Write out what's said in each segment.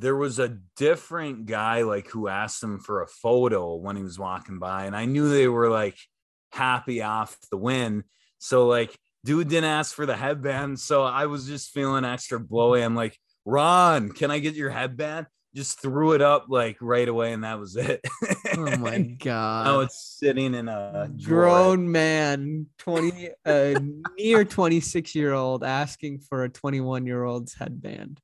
there was a different guy like who asked him for a photo when he was walking by, and I knew they were like happy off the win. So like dude didn't ask for the headband. So I was just feeling extra blowy. I'm like, Ron, can I get your headband? Just threw it up like right away, and that was it. Oh my god! now it's sitting in a grown drawer. man, twenty, uh, near twenty six year old, asking for a twenty one year old's headband.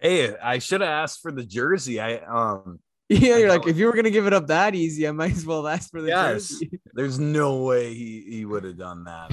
Hey, I should have asked for the jersey. I um yeah, you're like, if you were gonna give it up that easy, I might as well ask for the yes. jersey. There's no way he, he would have done that.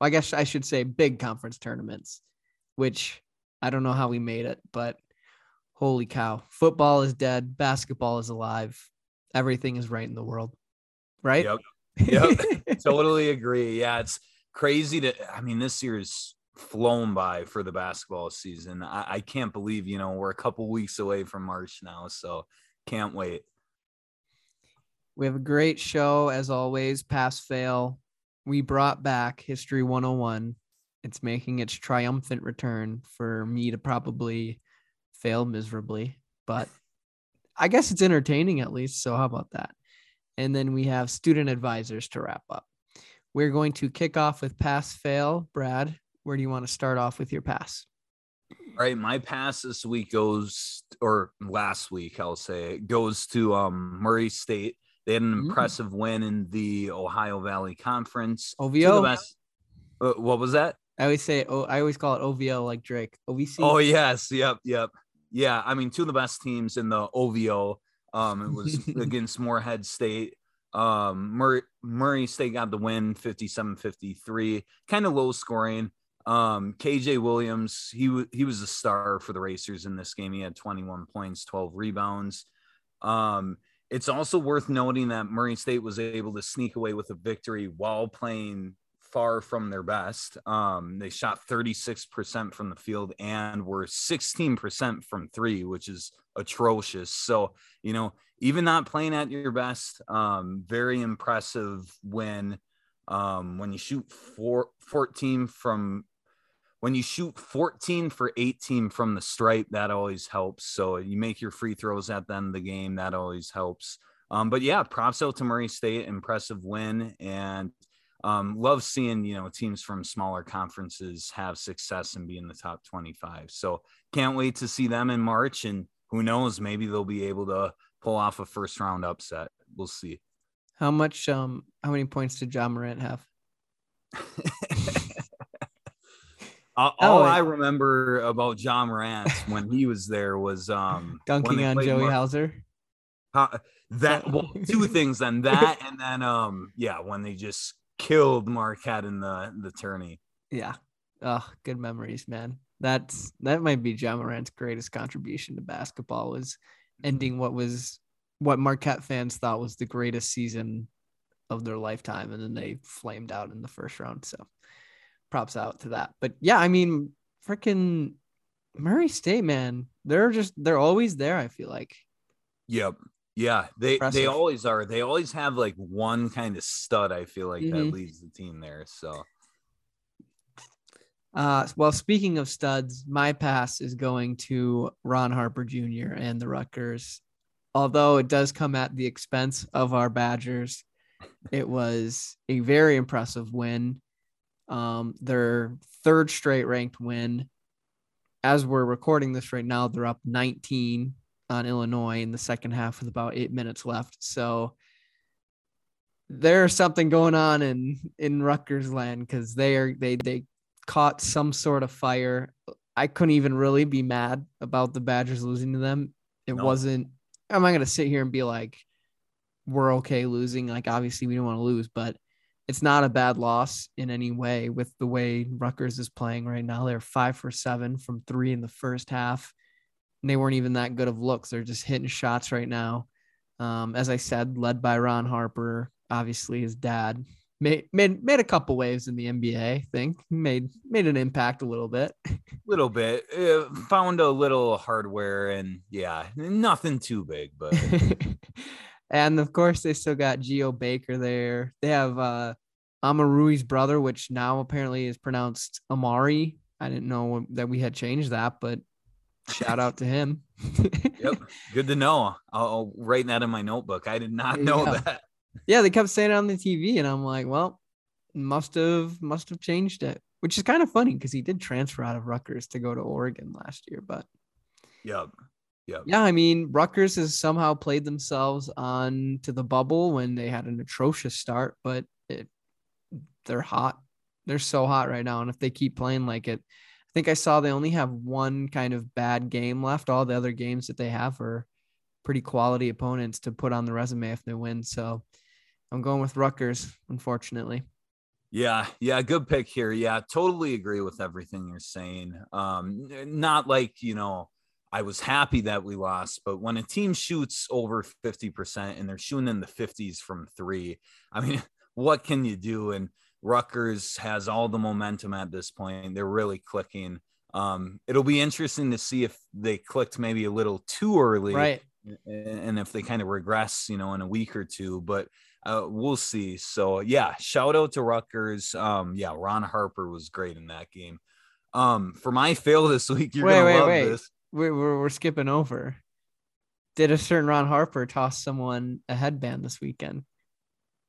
Well, I guess I should say big conference tournaments, which I don't know how we made it, but holy cow. Football is dead, basketball is alive, everything is right in the world, right? Yep. Yep. totally agree. Yeah, it's crazy to, I mean, this year is flown by for the basketball season. I, I can't believe, you know, we're a couple weeks away from March now. So can't wait. We have a great show as always, pass fail. We brought back History 101. It's making its triumphant return for me to probably fail miserably, but I guess it's entertaining at least. So, how about that? And then we have student advisors to wrap up. We're going to kick off with pass fail. Brad, where do you want to start off with your pass? All right, my pass this week goes, or last week, I'll say, goes to um, Murray State. They had an mm. impressive win in the Ohio Valley Conference. OVO. Best, uh, what was that? I always say, oh, I always call it OVO like Drake. OVC. Oh yes, yep, yep, yeah. I mean, two of the best teams in the OVO. Um, it was against Morehead State. Um, Murray, Murray State got the win, 57-53. Kind of low scoring. Um, KJ Williams, he w- he was a star for the Racers in this game. He had 21 points, 12 rebounds. Um, it's also worth noting that Murray State was able to sneak away with a victory while playing far from their best. Um, they shot 36% from the field and were 16% from three, which is atrocious. So, you know, even not playing at your best, um, very impressive when um, when you shoot four, 14 from when you shoot 14 for 18 from the stripe, that always helps. So you make your free throws at the end of the game, that always helps. Um, but yeah, props out to Murray State, impressive win, and um, love seeing you know teams from smaller conferences have success and be in the top 25. So can't wait to see them in March, and who knows, maybe they'll be able to pull off a first round upset. We'll see. How much? Um, how many points did Ja Morant have? all, oh, I remember about Ja Morant when he was there was um dunking on Joey Mar- Hauser. Uh, that well, two things then that and then um yeah when they just killed Marquette in the the tourney. Yeah. Oh, good memories, man. That's that might be Ja Morant's greatest contribution to basketball was ending what was what Marquette fans thought was the greatest season of their lifetime, and then they flamed out in the first round. So props out to that. But yeah, I mean, freaking Murray State, man, they're just they're always there. I feel like. Yep. Yeah, they Impressive. they always are. They always have like one kind of stud. I feel like mm-hmm. that leads the team there. So. Uh, well, speaking of studs, my pass is going to Ron Harper Jr. and the Rutgers. Although it does come at the expense of our Badgers, it was a very impressive win um, their third straight ranked win. As we're recording this right now, they're up 19 on Illinois in the second half with about eight minutes left. So there's something going on in in Rutgers land because they are they they caught some sort of fire. I couldn't even really be mad about the Badgers losing to them. It No. wasn't. I'm not gonna sit here and be like, we're okay losing. Like obviously we don't want to lose, but it's not a bad loss in any way with the way Rutgers is playing right now. They're five for seven from three in the first half. And they weren't even that good of looks. They're just hitting shots right now. Um, as I said, led by Ron Harper, obviously his dad made made made a couple waves in the NBA. I think made made an impact a little bit. little bit uh, found a little hardware and yeah nothing too big but and of course, they still got Geo Baker there. They have uh, Omoruyi's brother, which now apparently is pronounced Amari. I didn't know that we had changed that, but shout out to him. yep good to know I'll, I'll write that in my notebook i did not know Yeah. that yeah, they kept saying it on the TV, and I'm like, well, must have must have changed it, which is kind of funny because he did transfer out of Rutgers to go to Oregon last year. But yep yep yeah, I mean, Rutgers has somehow played themselves on to the bubble when they had an atrocious start, but it they're hot. They're so hot right now, and if they keep playing like it, I think I saw they only have one kind of bad game left. All the other games that they have are pretty quality opponents to put on the resume if they win. So I'm going with Rutgers, unfortunately. Yeah, yeah, good pick here. Yeah, totally agree with everything you're saying. Um, not like you know, I was happy that we lost, but when a team shoots over 50% and they're shooting in the 50s from three, I mean, what can you do? And Rutgers has all the momentum at this point. They're really clicking. Um, it'll be interesting to see if they clicked maybe a little too early Right. and if they kind of regress, you know, in a week or two, but uh, we'll see. So yeah, shout out to Rutgers. Um, yeah, Ron Harper was great in that game. Um, for my fail this week, you're Wait, gonna wait, love wait. this. We're, we're, we're skipping over. Did a certain Ron Harper toss someone a headband this weekend?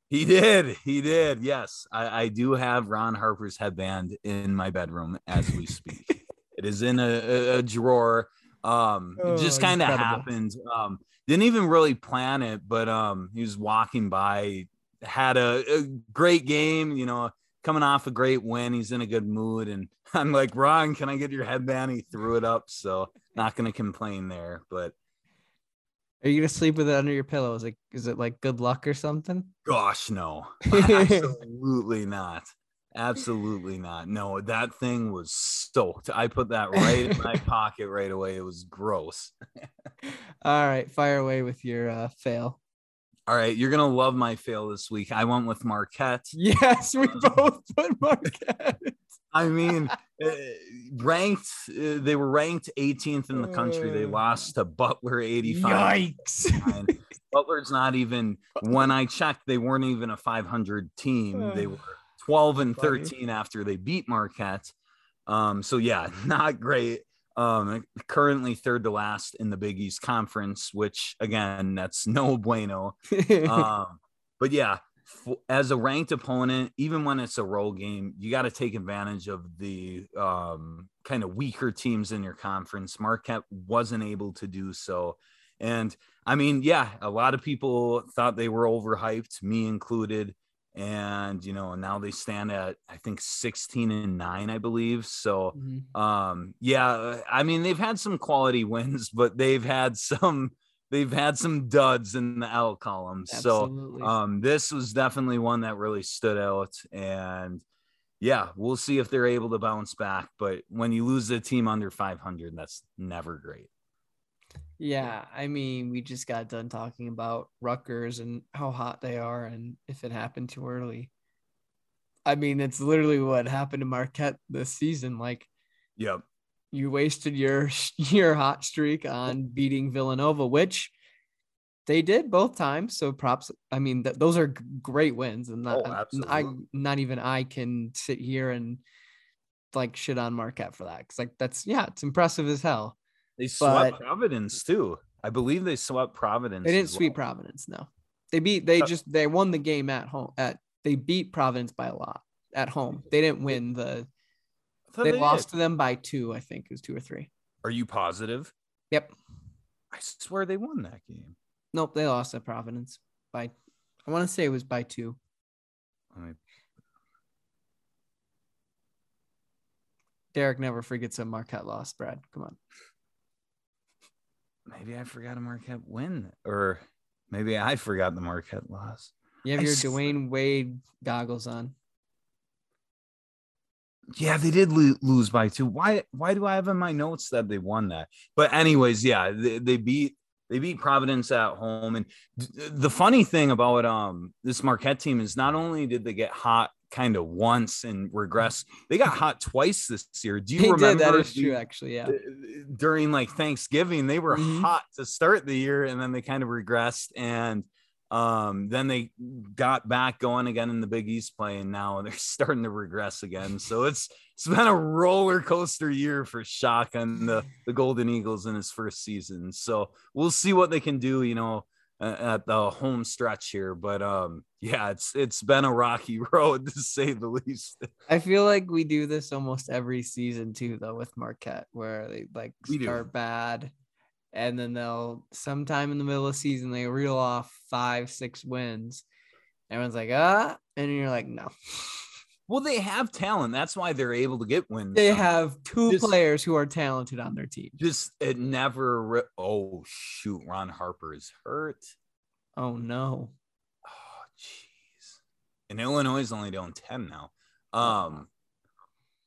He did, he did. Yes, I, I do have Ron Harper's headband in my bedroom as we speak. it is in a, a, a drawer. Um, Oh, it just kind of happened. Um, didn't even really plan it, but um, he was walking by, had a, a great game, you know, coming off a great win. He's in a good mood, and I'm like, Ron, can I get your headband? He threw it up, so not gonna complain there. But Are you gonna sleep with it under your pillow? Is it is it like good luck or something? gosh, no, absolutely not. Absolutely not. No, that thing was stoked. I put that right in my pocket right away. It was gross. All right, fire away with your uh, fail. All right, you're gonna love my fail this week. I went with Marquette. Yes, we both put Marquette. I mean, uh, ranked. Uh, they were ranked 18th in the country. They Uh, lost to Butler 85. Yikes! Butler's not even. When I checked, they weren't even a 500 team. They were 12 and 13 after they beat Marquette. Um, so yeah, not great. Um, currently third to last in the Big East Conference, which again, that's no bueno. um, but yeah, f- as a ranked opponent, even when it's a roll game, you got to take advantage of the um, kind of weaker teams in your conference. Marquette wasn't able to do so. And I mean, yeah, a lot of people thought they were overhyped, me included. And, you know, now they stand at, I think, 16 and nine, I believe. So, Mhm. um yeah i mean they've had some quality wins but they've had some they've had some duds in the l column so um this was definitely one that really stood out and yeah we'll see if they're able to bounce back but when you lose a team under 500 that's never great Yeah, I mean, we just got done talking about Rutgers and how hot they are, and if it happened too early. I mean, it's literally what happened to Marquette this season. Like, yep you wasted your your hot streak on beating Villanova, which they did both times. So props. I mean, th- those are g- great wins, and not, Oh, I not even I can sit here and like shit on Marquette for that because like that's yeah, it's impressive as hell. they swept But- providence too i believe they swept providence They didn't sweep well. Providence. No, they beat. They just they won the game at home. At they beat Providence by a lot at home. They didn't win the. I thought They did. lost to them by two. I think it was two or three. are you positive Yep. i swear they won that game Nope. They lost at Providence by I want to say it was by two. Let me- Derek never forgets a Marquette loss, Brad. Come on. maybe I forgot a Marquette win, or maybe I forgot the Marquette loss. You have I your sw- Dwyane Wade goggles on. Yeah, they did lo- lose by two. Why? Why do I have in my notes that they won that? But anyways, yeah, they, they beat they beat Providence at home. And th- the funny thing about um this Marquette team is not only did they get hot kind of once and regress, they got hot twice this year. Do you He remember did. That is the- true, actually. Yeah. during like Thanksgiving, they were Mhm. hot to start the year and then they kind of regressed and um then they got back going again in the Big East play and now they're starting to regress again. So it's it's been a roller coaster year for Shaka and the, the Golden Eagles in his first season. So we'll see what they can do, you know, at the home stretch here. But um yeah, it's it's been a rocky road to say the least. I feel like we do this almost every season too, though, with Marquette, where they like start bad, and then they'll sometime in the middle of the season they reel off five, six wins. Everyone's like, ah, and you're like, no. Well, they have talent. That's why they're able to get wins. They have two Just- players who are talented on their team. just it never ri- oh shoot ron harper is hurt Oh no. oh jeez and illinois is only down 10 now um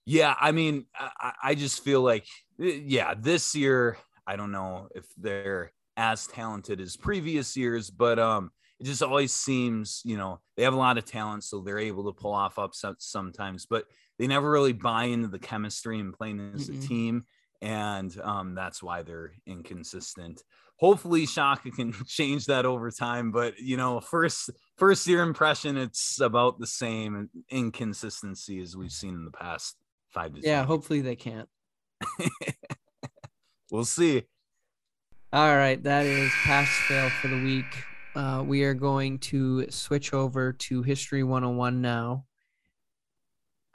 yeah i mean I, I- I just feel like eh, yeah this year i don't know if they're as talented as previous years but um it just always seems you know they have a lot of talent so they're able to pull off upsets sometimes but they never really buy into the chemistry and playing as a Mm-mm. team and um, that's why they're inconsistent. Hopefully, Shaka can change that over time. But you know, first first year impression, it's about the same inconsistency as we've seen in the past five to Yeah, ten. hopefully they can't. we'll see. All right, that is pass fail for the week. Uh, we are going to switch over to History 101 now.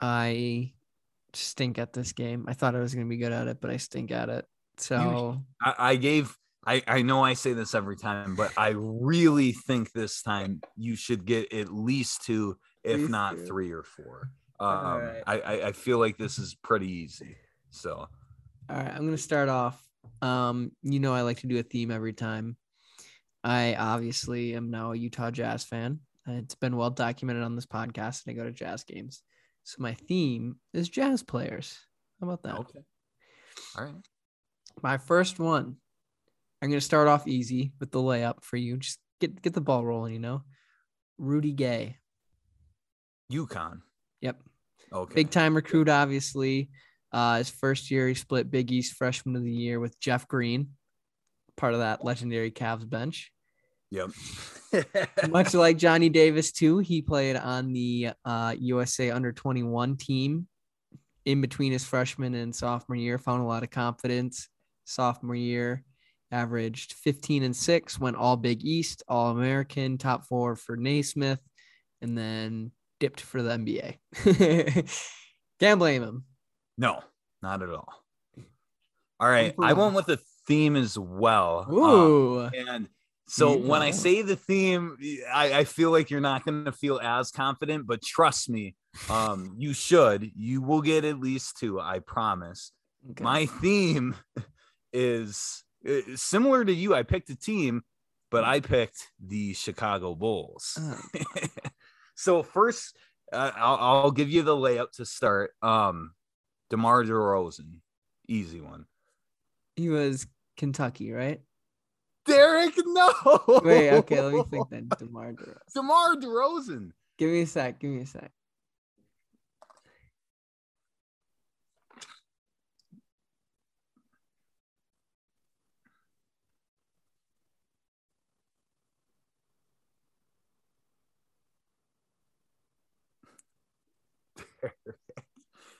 I stink at this game. I thought I was going to be good at it, but I stink at it. So, I, I gave. I, I know I say this every time, but I really think this time you should get at least two, if Least not two. three or four. Um, right. I, I I feel like this is pretty easy. So all right, I'm going to start off. Um, you know, I like to do a theme every time. I obviously am now a Utah Jazz fan. It's been well documented on this podcast, and I go to Jazz games. So my theme is Jazz players. How about that? okay, all right. My first one. I'm gonna start off easy with the layup for you. Just get get the ball rolling, you know. Rudy Gay. UConn. Yep. Okay. Big time recruit, obviously. Uh, his first year, he split Big East Freshman of the Year with Jeff Green, part of that legendary Cavs bench. Yep. Much like Johnny Davis, too, he played on the uh, USA Under 21 team in between his freshman and sophomore year. Found a lot of confidence. Sophomore year, averaged 15 and six, went all Big East, All American, top four for Naismith, and then dipped for the NBA. Can't blame him. No, not at all. All right. I went with the theme as well. um, Ooh. and so when I say the theme, I, I feel like you're not going to feel as confident, but trust me, um, you should. You will get at least two, I promise. Okay. My theme is uh, similar to you. I picked a team, but I picked the Chicago Bulls. Oh, so first, uh, I'll, I'll give you the layup to start. Um, DeMar DeRozan, easy one. he was Kentucky, right? Derek, no. Wait, okay, let me think then. DeMar DeRozan. DeMar DeRozan. Give me a sec. Give me a sec.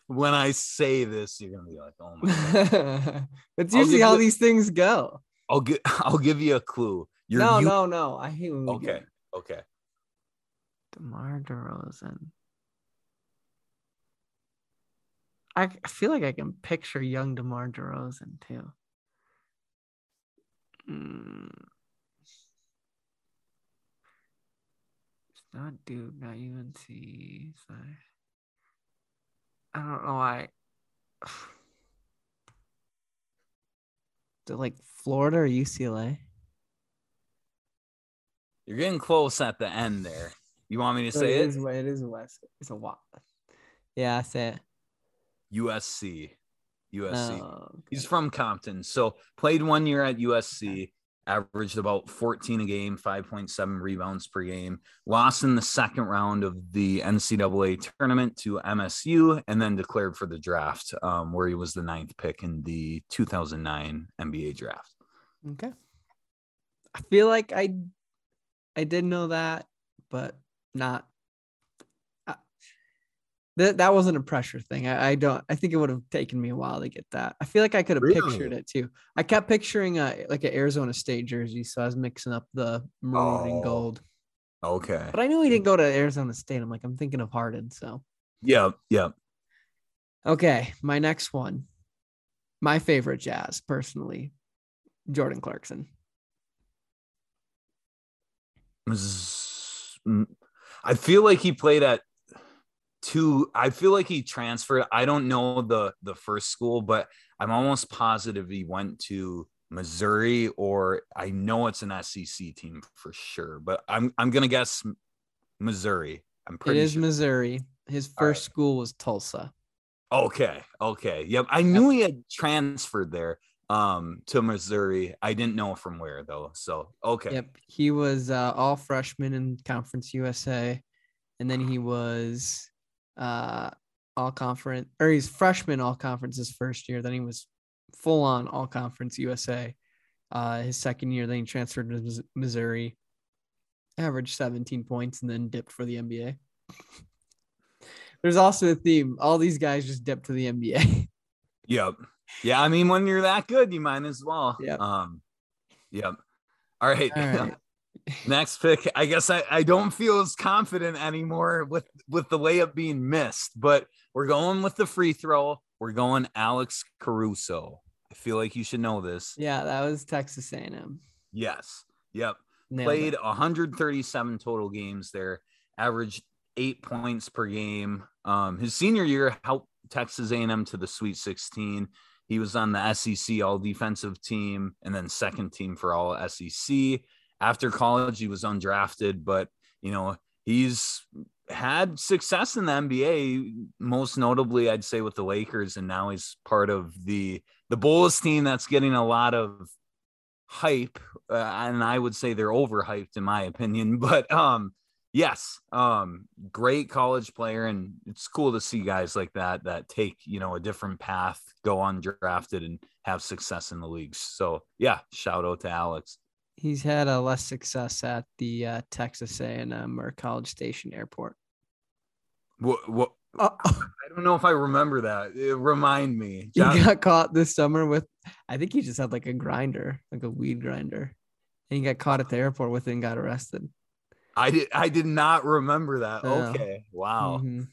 When I say this, you're gonna be like, "Oh my!" God. That's usually how you- these things go. I'll give I'll give you a clue. You're no, you- no, no. I hate when we Okay, get okay. DeMar DeRozan. I I feel like I can picture young DeMar DeRozan too. Mm. not Duke, not UNC. Sorry. I don't know why. Is it like Florida or UCLA? You're getting close at the end there. You want me to So say it? Is, it is West. It's a what? Yeah, I say it. USC. USC. Oh, He's from Compton. So played one year at USC, averaged about 14 a game, 5.7 rebounds per game. Lost in the second round of the NCAA tournament to MSU, and then declared for the draft, um, where he was the ninth pick in the 2009 NBA draft. Okay. I feel like I I did know that, but not that that wasn't a pressure thing. I, I don't I think it would have taken me a while to get that. I feel like I could have pictured it too. I kept picturing uh, a like an Arizona State jersey, so I was mixing up the maroon and Oh. gold. Okay. But I knew he didn't go to Arizona State. I'm like, I'm thinking of Harden. So Yeah. Yeah. okay, my next one. My favorite jazz, personally, Jordan Clarkson. I feel like he played at two. I feel like he transferred. I don't know the the first school, but I'm almost positive he went to Missouri or I know it's an SEC team for sure. But I'm I'm gonna guess Missouri. I'm pretty is sure. Missouri. His All right. first school was Tulsa. Okay. Okay. Yep. I knew he had transferred there um to Missouri. I didn't know from where though. So okay. Yep. He was uh, all freshman in Conference USA. And then he was uh, all conference, or he's freshman all conference his first year. Then he was full on all conference USA uh, his second year. Then he transferred to Missouri, averaged 17 points, and then dipped for the NBA. There's also a theme. All these guys just dipped to the NBA. Yep. Yeah, I mean, when you're that good, you might as well. Yep. Um, yep. All right. All right. Next pick. I guess I, I don't feel as confident anymore with with the layup being missed, but we're going with the free throw. We're going Alex Caruso. I feel like you should know this. Yeah, that was Texas A&M. Yes. Yep. Nailed Played it. 137 total games there, averaged eight points per game. Um, his senior year helped Texas A&M to the Sweet 16. He was on the SEC All Defensive Team and then second team for All SEC. After college, he was undrafted, but you know he's had success in the NBA. Most notably, I'd say with the Lakers, and now he's part of the the Bulls team that's getting a lot of hype, uh, and I would say they're overhyped in my opinion. But um, yes, um, great college player, and it's cool to see guys like that that take you know a different path, go undrafted, and have success in the leagues. So yeah, shout out to Alex. He's had a less success at the uh, Texas A&M or College Station Airport. What, what Uh, I don't know if I remember that. Uh, remind me. he got caught this summer with, I think he just had like a grinder, like a weed grinder. And he got caught at the airport with it and got arrested. I did. I did not remember that. Okay. Wow. Mhm.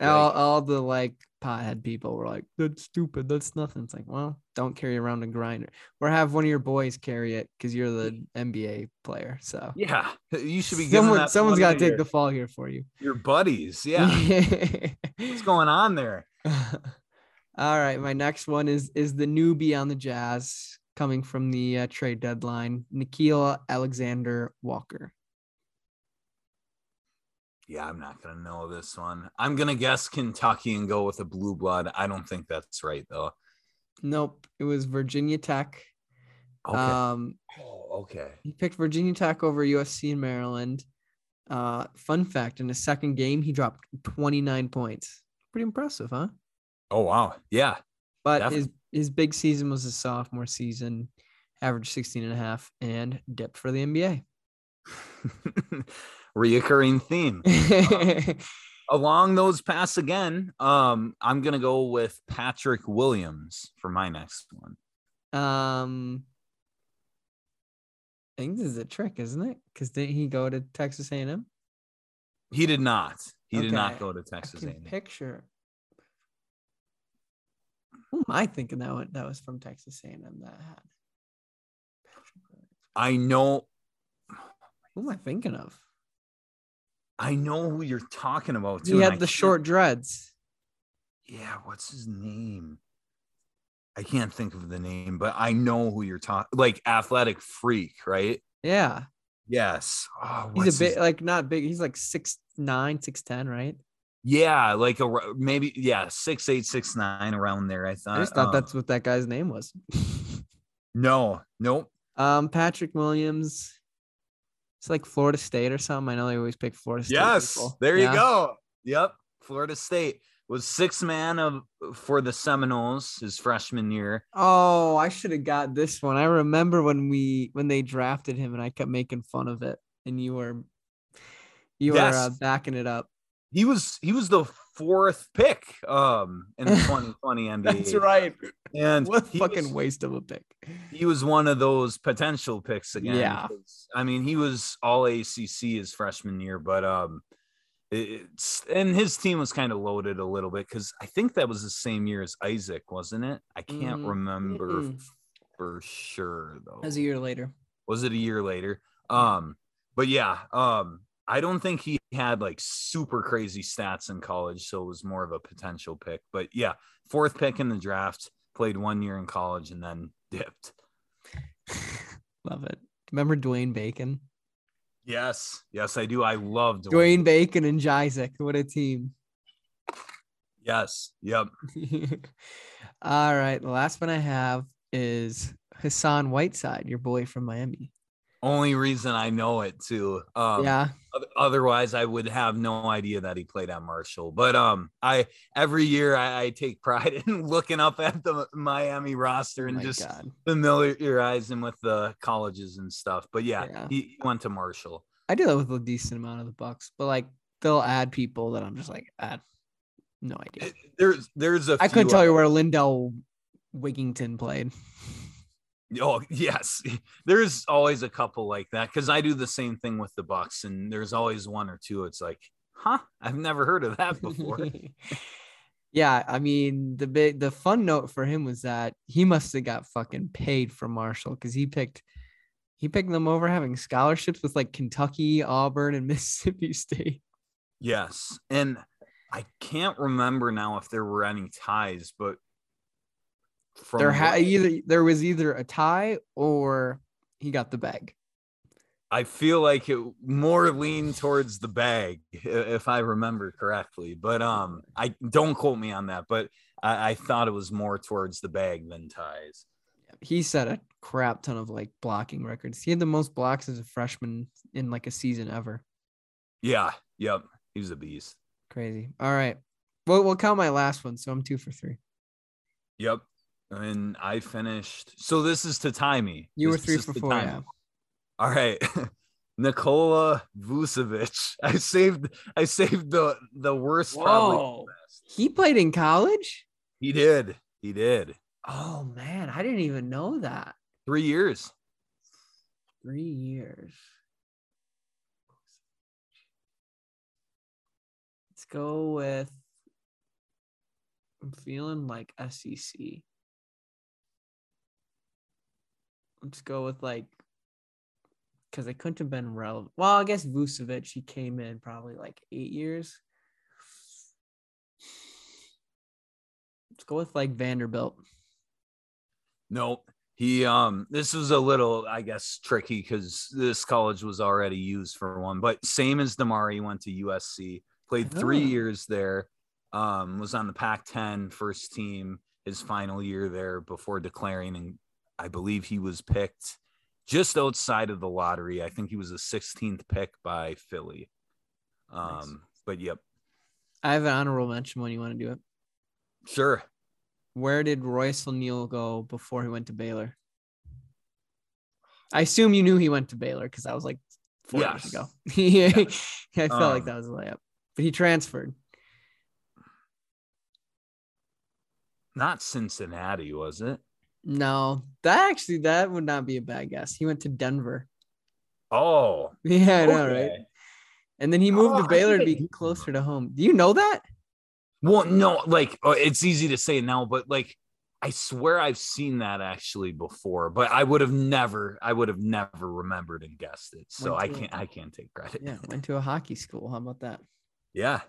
All, all the like pothead people were like, that's stupid. That's nothing. It's like, well, don't carry around a grinder or have one of your boys carry it because you're the NBA player. So Yeah, you should be. someone, someone's got to take your, the fall here for you. your buddies. Yeah. What's going on there? All right, my next one is is the newbie on the Jazz coming from the uh, trade deadline, Nickeil Alexander Walker. Yeah, I'm not gonna know this one. I'm gonna guess Kentucky and go with a blue blood. I don't think that's right though. Nope, it was Virginia Tech. Okay. Um, oh, okay. he picked Virginia Tech over USC and Maryland. Uh, fun fact: in his second game, he dropped 29 points. Pretty impressive, huh? Oh wow. Yeah. But Definitely. his his big season was his sophomore season, averaged 16 and a half, and dipped for the NBA. Reoccurring theme. Along those paths again, um, I'm gonna go with Patrick Williams for my next one. Um, I think this is a trick, isn't it? Because didn't he go to Texas A&M? He did not. He did not go to Texas A&M. picture. Who am I thinking that one, that was from Texas A&M that had? I know Who am I thinking of? I know who you're talking about. Too, He had the can't- short dreads. Yeah, what's his name? I can't think of the name, but I know who you're talking. Like athletic freak, right? Yeah. Yes. Oh, He's a bit his- like not big. He's like six nine, six ten, right? Yeah, like a maybe yeah six eight six nine around there. I thought. I just thought um, that's what that guy's name was. no, nope. um, Patrick Williams. It's like Florida State or something. I know they always pick Florida State. Yes, people. there Yeah. you go. Yep, Florida State was six man of for the Seminoles his freshman year. Oh, I should have got this one. I remember when we when they drafted him and I kept making fun of it, and you were you were uh, backing it up. He was he was the fourth pick um in the 2020 NBA. That's right. And What a fucking was- waste of a pick. he was one of those potential picks again. Yeah. 'cause, I mean, he was all ACC his freshman year, but um, it's and his team was kind of loaded a little bit because I think that was the same year as Isaac, wasn't it? I can't Mm, remember mm-mm. for sure though. As a year later. Was it a year later? Um, but yeah, um, I don't think he had like super crazy stats in college, so it was more of a potential pick. But yeah, fourth pick in the draft, played one year in college and then dipped. Love it. Remember Dwayne Bacon? Yes, yes, I do. I love Dwayne Bacon and Isaac. What a team. Yes, yep. All right. The last one I have is Hassan Whiteside, your boy from Miami. Only reason I know it too. Um, yeah. Otherwise, I would have no idea that he played at Marshall. But um, I every year I, I take pride in looking up at the Miami roster Oh and my just God. familiarizing with the colleges and stuff. But yeah, Yeah. He, went to Marshall. I do that with a decent amount of the Bucks, but like they'll add people that I'm just like, no idea. There's there's a I couldn't tell you where Lindell Wigginton played. Oh yes, there's always a couple like that because I do the same thing with the Bucks, and there's always one or two. It's like, huh, I've never heard of that before. yeah, I mean the big the fun note for him was that he must have got fucking paid for Marshall because he picked he picked them over having scholarships with like Kentucky, Auburn, and Mississippi State. yes, and I can't remember now if there were any ties, but from There had either there was either a tie or he got the bag. I feel like it more leaned towards the bag, if I remember correctly. But um, I don't quote me on that, but I, I thought it was more towards the bag than ties. He set a crap ton of like blocking records. He had the most blocks as a freshman in like a season ever. Yeah, yep, he was a beast. Crazy. All right. Well, we'll count my last one. So I'm two for three. Yep. And I finished. So this is to tie me. You were three for four. Yeah. All right. Nikola Vucevic. I saved I saved the the worst probably. Whoa. He played in college? He did. He did. Oh man, I didn't even know that. Three years. Three years. Let's go with. I'm feeling like SEC. Let's go with like. Because they couldn't have been relevant. Well, I guess Vucevic, he came in probably like eight years. Let's go with like Vanderbilt. Nope. He um this was a little, I guess, tricky because this college was already used for one, but same as Damari went to USC, played three Oh. years there, um, was on the Pac-10 first team his final year there before declaring, and I believe he was picked just outside of the lottery. I think he was a 16th pick by Philly. Um, Nice. but yep, I have an honorable mention when you want to do it. sure. Where did Royce O'Neale go before he went to Baylor? I assume you knew he went to Baylor because that was like four years ago. Yes. I felt like Um, that was a layup, but he transferred. Not Cincinnati, was it? No, that actually that would not be a bad guess. He went to Denver. Oh, Yeah, I know, right? And then he moved Oh, to Baylor to be closer to home. Do you know that? Well, no, like uh, it's easy to say now, but like I swear I've seen that actually before, but I would have never, I would have never remembered and guessed it. So I can't, I can't take credit. Yeah, went to a hockey school. How about that? yeah.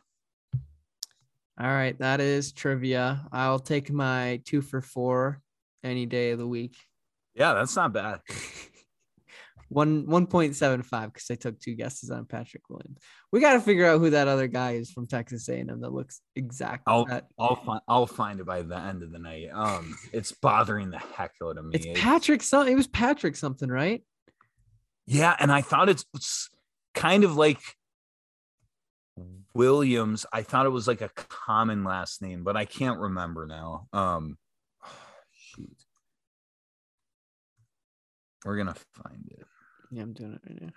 All right, that is trivia. I'll take my two for four any day of the week. Yeah, that's not bad. One one point seven five because I took two guesses on Patrick Williams. We got to figure out who that other guy is from Texas A&M that looks exactly I'll, that. I'll find, I'll find it by the end of the night. Um, it's bothering the heck out of me. It's Patrick. Some it was Patrick something, right? Yeah, and I thought it's, it's kind of like Williams. I thought it was like a common last name, but I can't remember now. Um, we're gonna find it. Yeah, I'm doing it right now.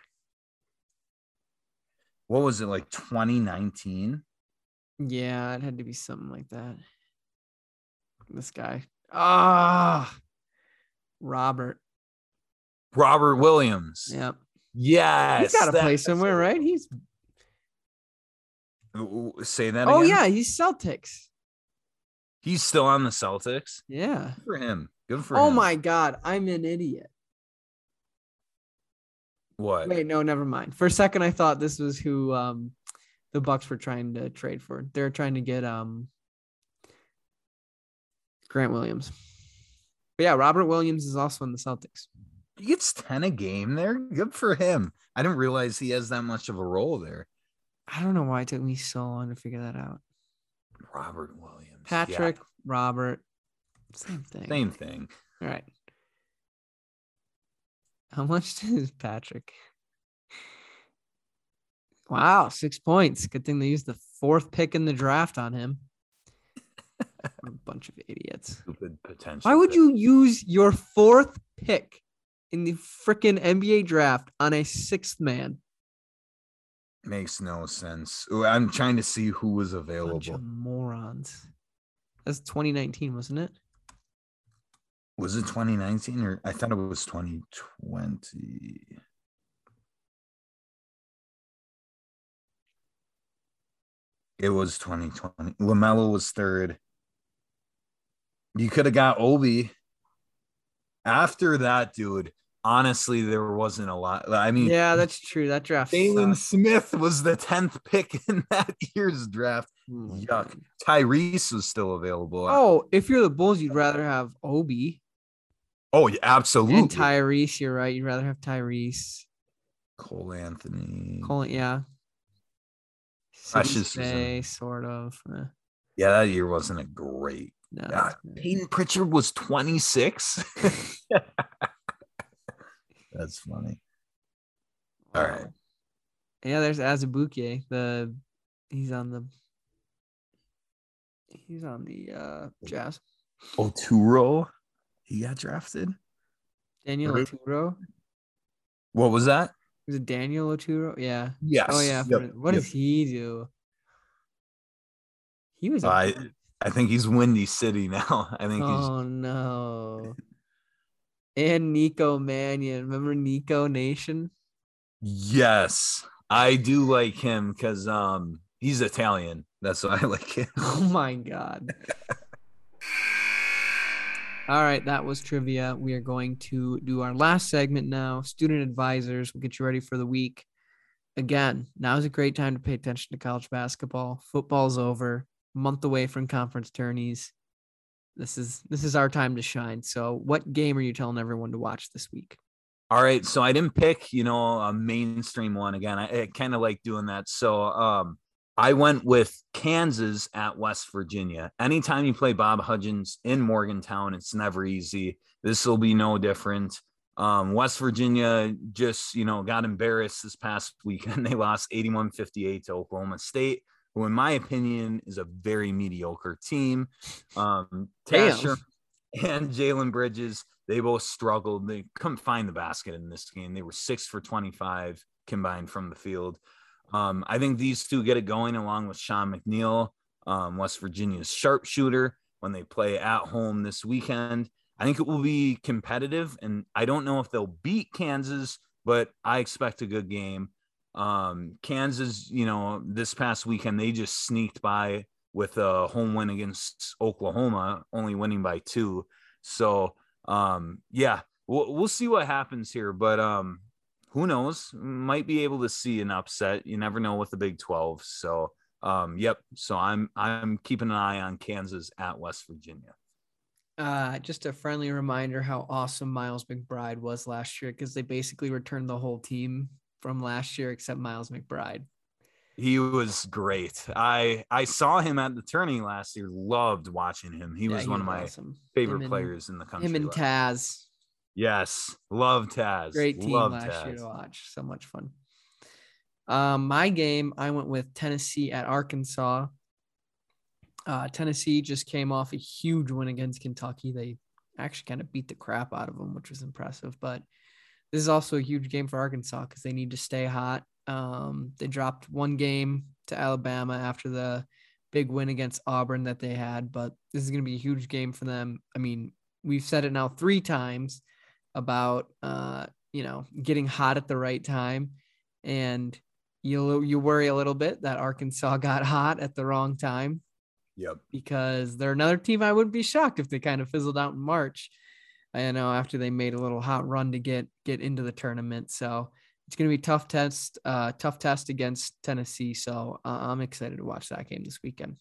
What was it like 2019? Yeah, it had to be something like that. This guy. Ah, Robert. Robert Williams. Yep. Yes, He's got to play somewhere, right? He's. Say that. Oh again? yeah, he's Celtics. he's still on the Celtics. Yeah. Good for him. Good for Oh him. Oh my God, I'm an idiot. What? Wait, no, never mind. For a second, I thought this was who um the Bucks were trying to trade for. They're trying to get um Grant Williams. But yeah, Robert Williams is also in the Celtics. He gets 10 a game there. Good for him. I didn't realize he has that much of a role there. I don't know why it took me so long to figure that out. Robert Williams. Yeah, Patrick, Robert, same thing. same thing. All right. How much does Patrick? Wow, six points. Good thing they used the fourth pick in the draft on him. A bunch of idiots. Stupid potential. Why would pick. you use your fourth pick in the freaking NBA draft on a sixth man? Makes no sense. Ooh, I'm trying to see who was available. morons. That's 2019, wasn't it? Was it 2019 or I thought it was 2020? It was 2020. LaMelo was third. You could have got Obi. After that, dude, honestly, there wasn't a lot. I mean, Yeah, that's true. That draft. Jalen. Smith was the 10th pick in that year's draft. Oh Yuck. Tyrese was still available. Oh, if you're the Bulls, you'd rather have Obi Oh, yeah, absolutely. and Tyrese. You're right. You'd rather have Tyrese. Cole Anthony. Cole, yeah. Precious City was in- Bay, sort of. eh, Yeah, that year wasn't a great. no, Yeah. Payton Pritchard was 26. That's funny. All right. Wow. Yeah, there's Azubuike. The he's on the he's on the uh Jazz. Oturu, he got drafted. Daniel Who? Oturu. What was that? Was it Daniel Oturu? Yeah. Yes. Oh yeah. Yep, what yep. does he do? He was. I I think he's Windy City now. I think he's oh no. And Nico Mannion. Remember Nico Nation? yes. I do like him because um he's Italian. That's why I like him. Oh my god. All right, that was trivia. We are going to do our last segment now. Student advisors. We'll get you ready for the week. Again, now is a great time to pay attention to college basketball. Football's over, month away from conference tourneys. This is this is our time to shine. So, what game are you telling everyone to watch this week? All right, so I didn't pick, you know, a mainstream one again. I, I kind of like doing that. So um I went with Kansas at West Virginia. Anytime you play Bob Huggins in Morgantown, it's never easy. This will be no different. Um, West Virginia just, you know, got embarrassed this past weekend. They lost 81-58 to Oklahoma State, who in my opinion is a very mediocre team. Um. Tasher and Jalen Bridges, they both struggled. They couldn't find the basket in this game. They were six for 25 combined from the field. Um, I think these two get it going along with Sean McNeil, um, West Virginia's sharpshooter, when they play at home this weekend. I think it will be competitive, and I don't know if they'll beat Kansas, but I expect a good game. Um, Kansas, you know, this past weekend, they just sneaked by with a home win against Oklahoma, only winning by two. So um, yeah, we'll, we'll see what happens here, but um, who knows? Might be able to see an upset. You never know with the Big 12. So um, yep. So I'm I'm keeping an eye on Kansas at West Virginia. Uh, just a friendly reminder how awesome Miles McBride was last year because they basically returned the whole team from last year except Miles McBride. He was great. I I saw him at the tourney last year. Loved watching him. He yeah, was he one was of my awesome. favorite and, players in the country. Him and Taz. Yes, love Taz. Great team love last Taz. year to watch. So much fun. Um, my game, I went with Tennessee at Arkansas. Uh, Tennessee just came off a huge win against Kentucky. They actually kind of beat the crap out of them, which was impressive. But this is also a huge game for Arkansas because they need to stay hot. Um, they dropped one game to Alabama after the big win against Auburn that they had, but this is going to be a huge game for them. I mean, we've said it now three times about uh, you know getting hot at the right time, and you you worry a little bit that Arkansas got hot at the wrong time. Yep. Because they're another team I wouldn't be shocked if they kind of fizzled out in March. I know after they made a little hot run to get get into the tournament. So it's going to be tough test, uh, tough test against Tennessee. So uh, I'm excited to watch that game this weekend.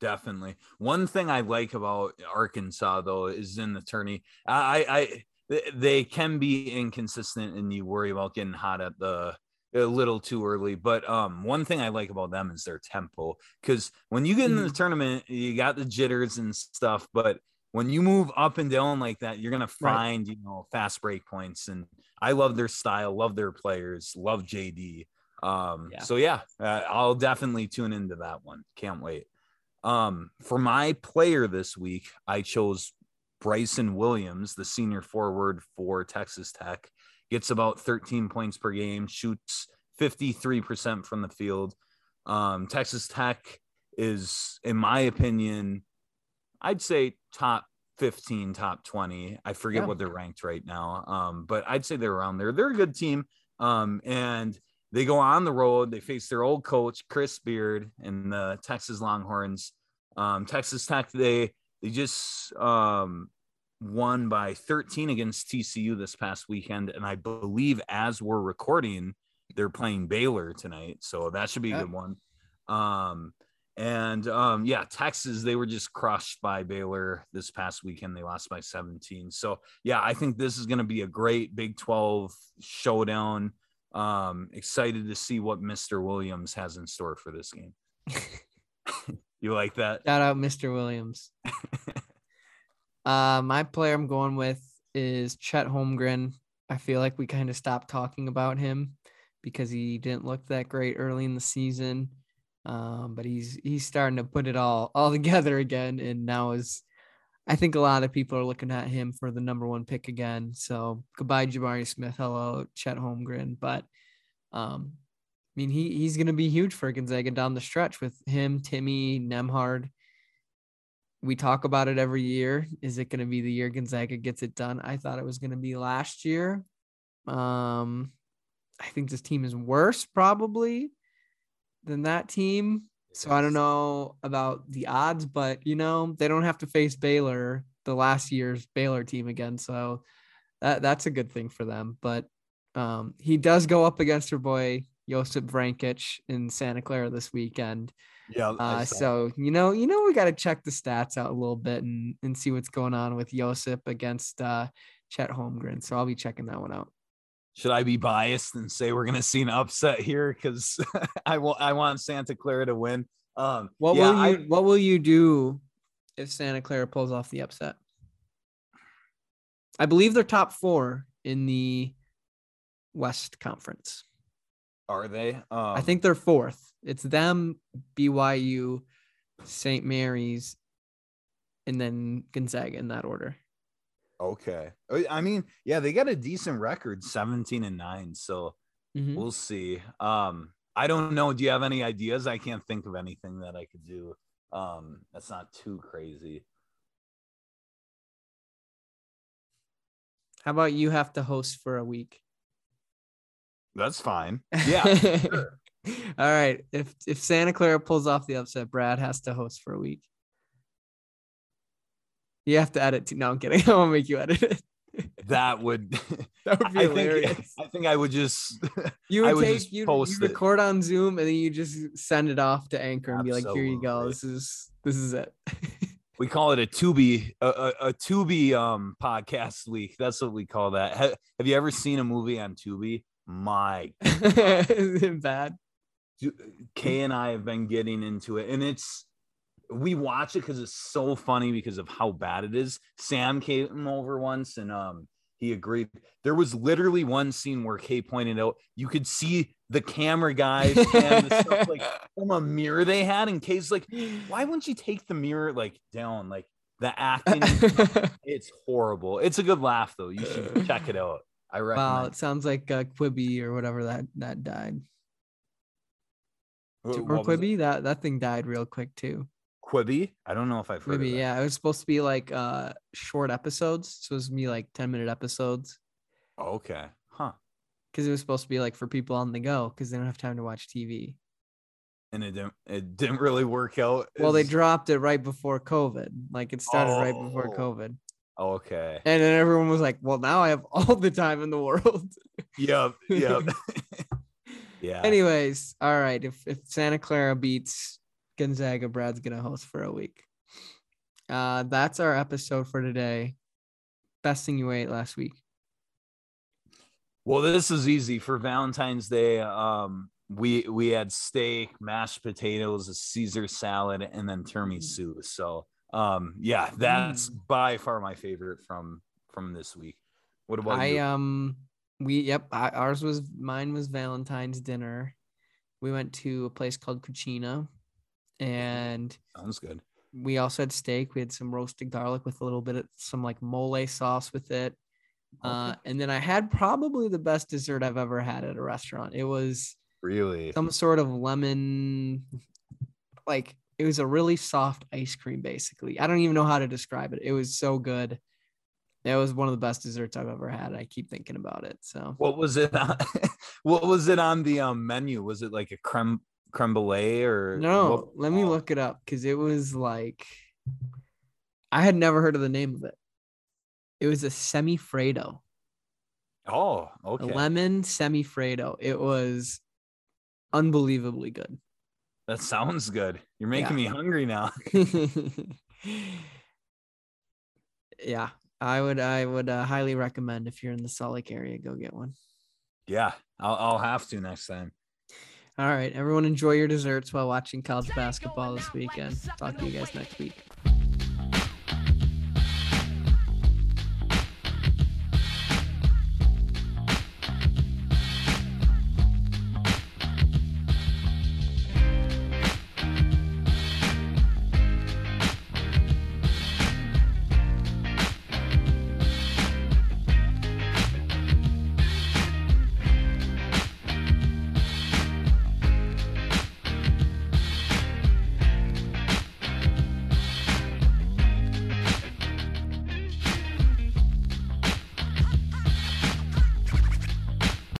Definitely. One thing I like about Arkansas though is in the tourney. I, I, they can be inconsistent, and you worry about getting hot at the a little too early. But um, one thing I like about them is their tempo. Because when you get in the mm. tournament, you got the jitters and stuff. But when you move up and down like that, you're gonna find right. you know fast break points. And I love their style, love their players, love JD. Um, yeah. so yeah, uh, I'll definitely tune into that one. Can't wait. Um, for my player this week, I chose Bryson Williams, the senior forward for Texas Tech gets about 13 points per game, shoots 53% from the field. Um, Texas Tech is, in my opinion, I'd say top 15, top 20. I forget yeah. what they're ranked right now, um, but I'd say they're around there. They're a good team. Um, and they go on the road. They face their old coach, Chris Beard, and the Texas Longhorns. Um, Texas Tech, they they just um, won by 13 against TCU this past weekend. And I believe as we're recording, they're playing Baylor tonight. So that should be a good one. Um, and um, yeah, Texas, they were just crushed by Baylor this past weekend. They lost by 17. So yeah, I think this is going to be a great Big 12 showdown. Um, excited to see what Mr. Williams has in store for this game. you like that? Shout out Mr. Williams. Uh, my player I'm going with is Chet Holmgren. I feel like we kind of stopped talking about him because he didn't look that great early in the season. Um, but he's he's starting to put it all all together again, and now is I think a lot of people are looking at him for the number one pick again. So goodbye, Jabari Smith. Hello, Chet Holmgren. But um, I mean, he he's going to be huge for Gonzaga down the stretch with him, Timme Nembhard we talk about it every year. Is it going to be the year Gonzaga gets it done? I thought it was going to be last year. Um, I think this team is worse probably than that team. So I don't know about the odds, but you know, they don't have to face Baylor, the last year's Baylor team again. So that that's a good thing for them. But um, he does go up against her boy Josip Vrankic in Santa Clara this weekend. Yeah. Uh, so you know, you know, we got to check the stats out a little bit and and see what's going on with Josip against uh, Chet Holmgren. So I'll be checking that one out. Should I be biased and say we're going to see an upset here because I want I want Santa Clara to win? Um, what yeah, will you I, What will you do if Santa Clara pulls off the upset? I believe they're top four in the West Conference. Are they? Um, I think they're fourth. It's them, BYU, St. Mary's, and then Gonzaga in that order. Okay. Uh, I mean, yeah, they got a decent record, 17 and 9. So mm-hmm. we'll see. Um, I don't know. Do you have any ideas? I can't think of anything that I could do. Um, that's not too crazy. How about you have to host for a week? That's fine. Yeah. sure. All right. If if Santa Clara pulls off the upset, Brad has to host for a week. You have to edit. Too. No, I'm kidding. I won't make you edit it. That would That would be I hilarious. think I think I would just you would would take just you, you post it. record on Zoom and then you just send it off to Anchor and be like, "Here you go. This is this is it." we call it a Tubi a, a, a Tubi um podcast week. That's what we call that. Ha- have you ever seen a movie on Tubi? My is it bad? Kay and I have been getting into it, and it's we watch it because it's so funny because of how bad it is. Sam came over once and um he agreed. There was literally one scene where Kay pointed out you could see the camera guys and the stuff like from a mirror they had, and Kay's like, why wouldn't you take the mirror like down? Like the acting, it's horrible. It's a good laugh though. You should check it out. I wow, it sounds like uh, Quibi or whatever that that died. What- or what was it? Quibi, that that thing died real quick too. Quibi? I don't know if I've heard Quibi, of yeah, it was supposed to be like uh short episodes. So it was me like 10 minute episodes Okay. Huh. because it was supposed to be like for people on the go because they don't have time to watch TV. and it didn't it didn't really work out. Well, they dropped it right before COVID. Like it started right before Oh. COVID. Okay. And then everyone was like, well, now I have all the time in the world. Yep. Yep. yeah. Anyways, all right. If if Santa Clara beats Gonzaga, Brad's gonna host for a week. Uh, that's our episode for today. Best thing you ate last week. Well, this is easy for Valentine's Day. Um, we we had steak, mashed potatoes, a Caesar salad, and then tiramisu. So, um, yeah, that's Mm. by far my favorite from from this week. What about I you? um we yep I, ours was mine was Valentine's dinner. We went to a place called Cucina, and Sounds good. we also had steak. We had some roasted garlic with a little bit of some like mole sauce with it. Uh, and then I had probably the best dessert I've ever had at a restaurant. It was Really? some sort of lemon, like it was a really soft ice cream, basically. I don't even know how to describe it. It was so good. It was one of the best desserts I've ever had. I keep thinking about it. So What was it? On, what was it on the um, menu? Was it like a creme creme brulee or no, what- let me oh, look it up because it was like I had never heard of the name of it. It was a semifreddo, Oh, a okay. lemon semifreddo. It was unbelievably good. That sounds good. You're making me hungry now. yeah, I would I would uh, highly recommend if you're in the Salt Lake area, go get one. Yeah, I'll, I'll have to next time. All right, everyone enjoy your desserts while watching college basketball this weekend. Talk to you guys next week.